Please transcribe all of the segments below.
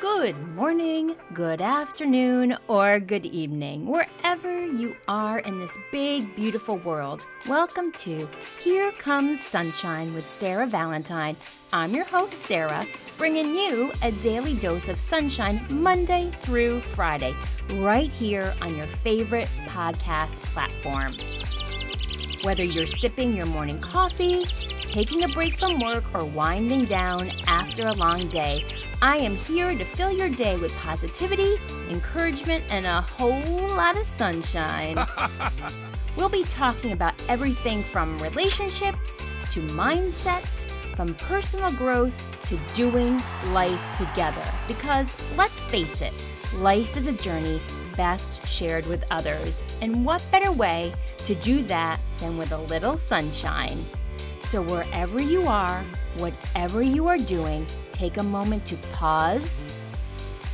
Good morning, good afternoon, or good evening, wherever you are in this big, beautiful world. Welcome to Here Comes Sunshine with Sarah Valentine. I'm your host, Sarah, bringing you a daily dose of sunshine Monday through Friday, right here on your favorite podcast platform. Whether you're sipping your morning coffee, taking a break from work, or winding down after a long day, I am here to fill your day with positivity, encouragement, and a whole lot of sunshine. we'll be talking about everything from relationships to mindset, from personal growth to doing life together. Because let's face it, life is a journey best shared with others. And what better way to do that than with a little sunshine? So, wherever you are, whatever you are doing, take a moment to pause,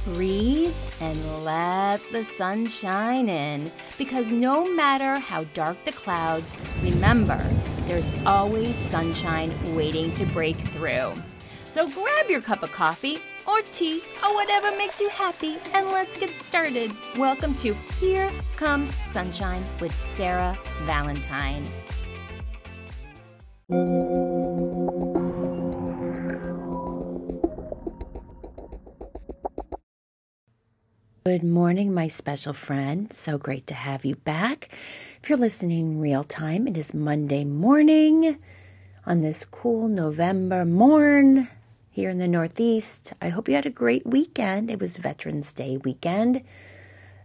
breathe, and let the sun shine in. Because no matter how dark the clouds, remember, there's always sunshine waiting to break through. So grab your cup of coffee or tea or whatever makes you happy and let's get started. Welcome to Here Comes Sunshine with Sarah Valentine. Good morning, my special friend. So great to have you back. If you're listening real time, it is Monday morning on this cool November morn here in the Northeast. I hope you had a great weekend. It was Veterans Day weekend.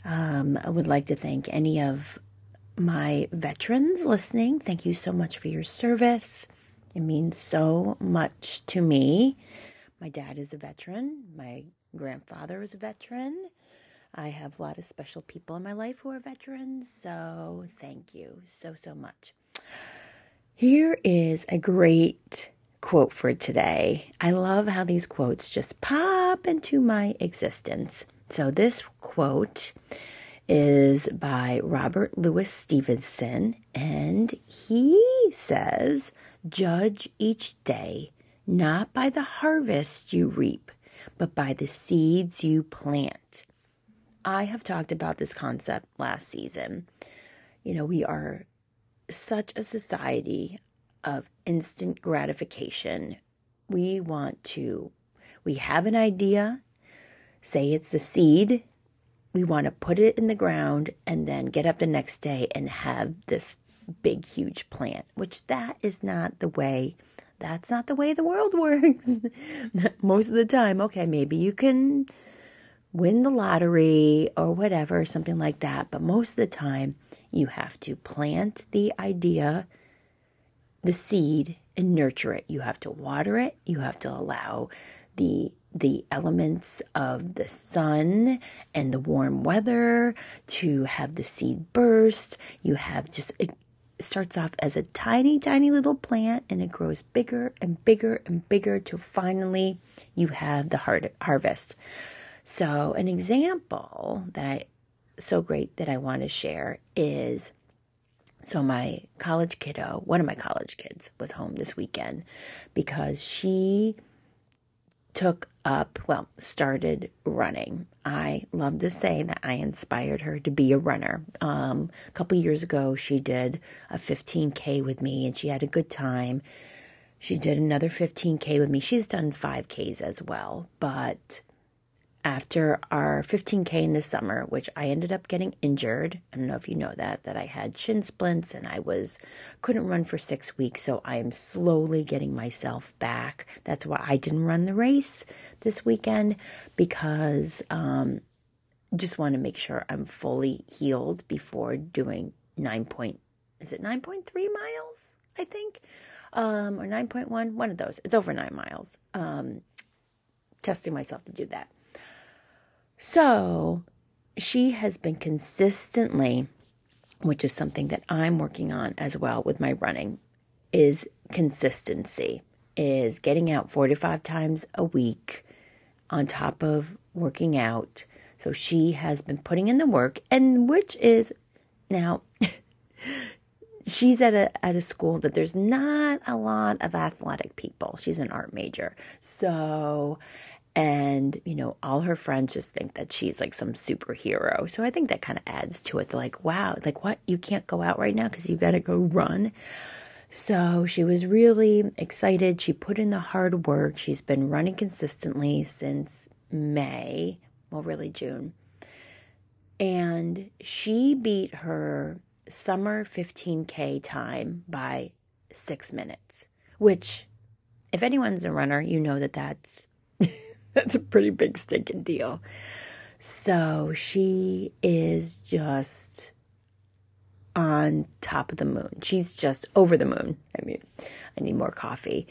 Um, I would like to thank any of my veterans listening. Thank you so much for your service. It means so much to me. My dad is a veteran. My grandfather is a veteran. I have a lot of special people in my life who are veterans, so thank you so, so much. Here is a great quote for today. I love how these quotes just pop into my existence. So, this quote is by Robert Louis Stevenson, and he says, Judge each day not by the harvest you reap, but by the seeds you plant. I have talked about this concept last season. You know, we are such a society of instant gratification. We want to, we have an idea, say it's a seed, we want to put it in the ground and then get up the next day and have this big, huge plant, which that is not the way. That's not the way the world works. Most of the time, okay, maybe you can win the lottery or whatever, something like that. But most of the time, you have to plant the idea, the seed, and nurture it. You have to water it. You have to allow the the elements of the sun and the warm weather to have the seed burst. You have just it starts off as a tiny, tiny little plant and it grows bigger and bigger and bigger till finally you have the hard harvest. So, an example that I so great that I want to share is so my college kiddo, one of my college kids was home this weekend because she took up, well, started running. I love to say that I inspired her to be a runner. Um, a couple years ago, she did a 15K with me and she had a good time. She did another 15K with me. She's done 5Ks as well, but after our 15K in the summer, which I ended up getting injured. I don't know if you know that, that I had shin splints and I was couldn't run for six weeks. So I am slowly getting myself back. That's why I didn't run the race this weekend because um, just want to make sure I'm fully healed before doing nine point. Is it nine point three miles? I think, um, or nine point one. One of those. It's over nine miles. Um, testing myself to do that. So she has been consistently, which is something that I'm working on as well with my running, is consistency, is getting out four to five times a week on top of working out. So she has been putting in the work, and which is now she's at a at a school that there's not a lot of athletic people. She's an art major. So And, you know, all her friends just think that she's like some superhero. So I think that kind of adds to it. They're like, wow, like what? You can't go out right now because you got to go run. So she was really excited. She put in the hard work. She's been running consistently since May, well, really June. And she beat her summer 15K time by six minutes, which, if anyone's a runner, you know that that's that's a pretty big stinking deal. So she is just on top of the moon. She's just over the moon. I mean, I need more coffee.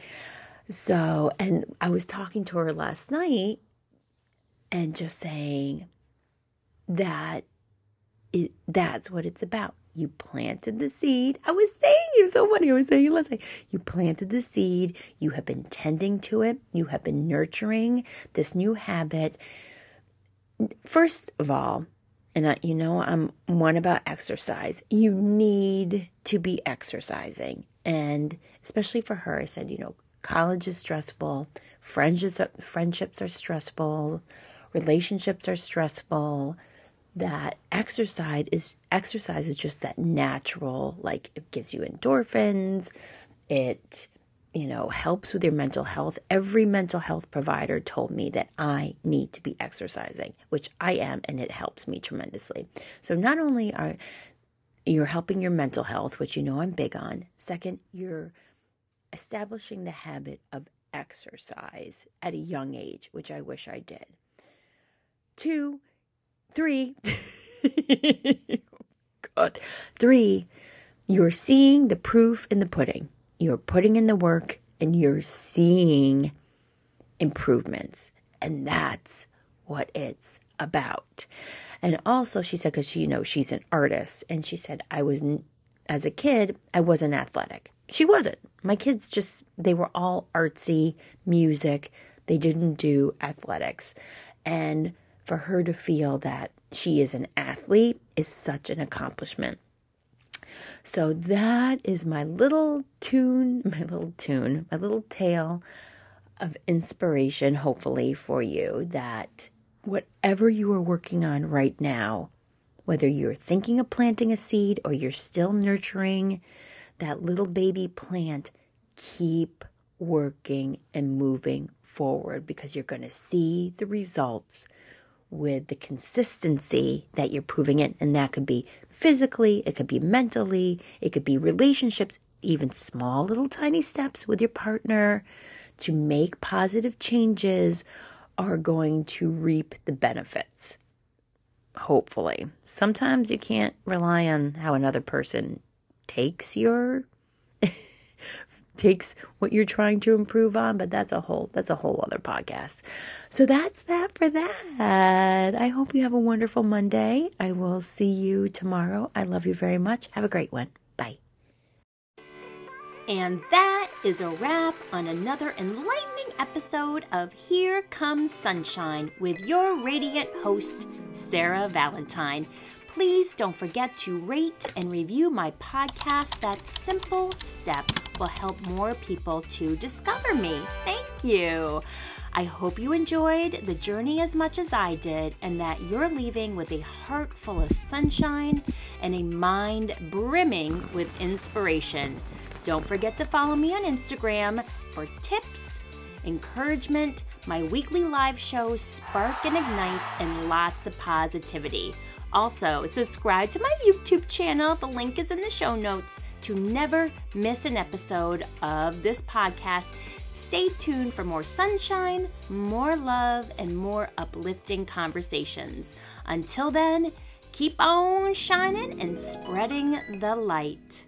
So, and I was talking to her last night and just saying that it, that's what it's about. You planted the seed. I was saying it so funny. I was saying you last night. You planted the seed. You have been tending to it. You have been nurturing this new habit. First of all, and I, you know, I'm one about exercise. You need to be exercising. And especially for her, I said, you know, college is stressful, friendships, friendships are stressful, relationships are stressful that exercise is exercise is just that natural like it gives you endorphins it you know helps with your mental health. Every mental health provider told me that i need to be exercising which i am and it helps me tremendously. So not only are you're helping your mental health which you know i'm big on second you're establishing the habit of exercise at a young age which i wish i did. Two Three, God, three, you're seeing the proof in the pudding. You're putting in the work and you're seeing improvements. And that's what it's about. And also, she said, because she, you know, she's an artist, and she said, I was, as a kid, I wasn't athletic. She wasn't. My kids just, they were all artsy, music. They didn't do athletics. And for her to feel that she is an athlete is such an accomplishment. So that is my little tune, my little tune, my little tale of inspiration, hopefully, for you that whatever you are working on right now, whether you're thinking of planting a seed or you're still nurturing that little baby plant, keep working and moving forward because you're going to see the results with the consistency that you're proving it. And that could be physically, it could be mentally, it could be relationships, even small little tiny steps with your partner to make positive changes are going to reap the benefits. Hopefully. Sometimes you can't rely on how another person takes your takes what you're trying to improve on, but that's a whole that's a whole other podcast. So that's that for that. I hope you have a wonderful Monday. I will see you tomorrow. I love you very much. Have a great one. Bye. And that is a wrap on another enlightening episode of Here Comes Sunshine with your radiant host, Sarah Valentine please don't forget to rate and review my podcast. That simple step will help more people to discover me. Thank you. I hope you enjoyed the journey as much as I did and that you're leaving with a heart full of sunshine and a mind brimming with inspiration. Don't forget to follow me on Instagram for tips, encouragement, my weekly live show, Spark and Ignite, and lots of positivity. Also, subscribe to my YouTube channel. The link is in the show notes to never miss an episode of this podcast. Stay tuned for more sunshine, more love, and more uplifting conversations. Until then, keep on shining and spreading the light.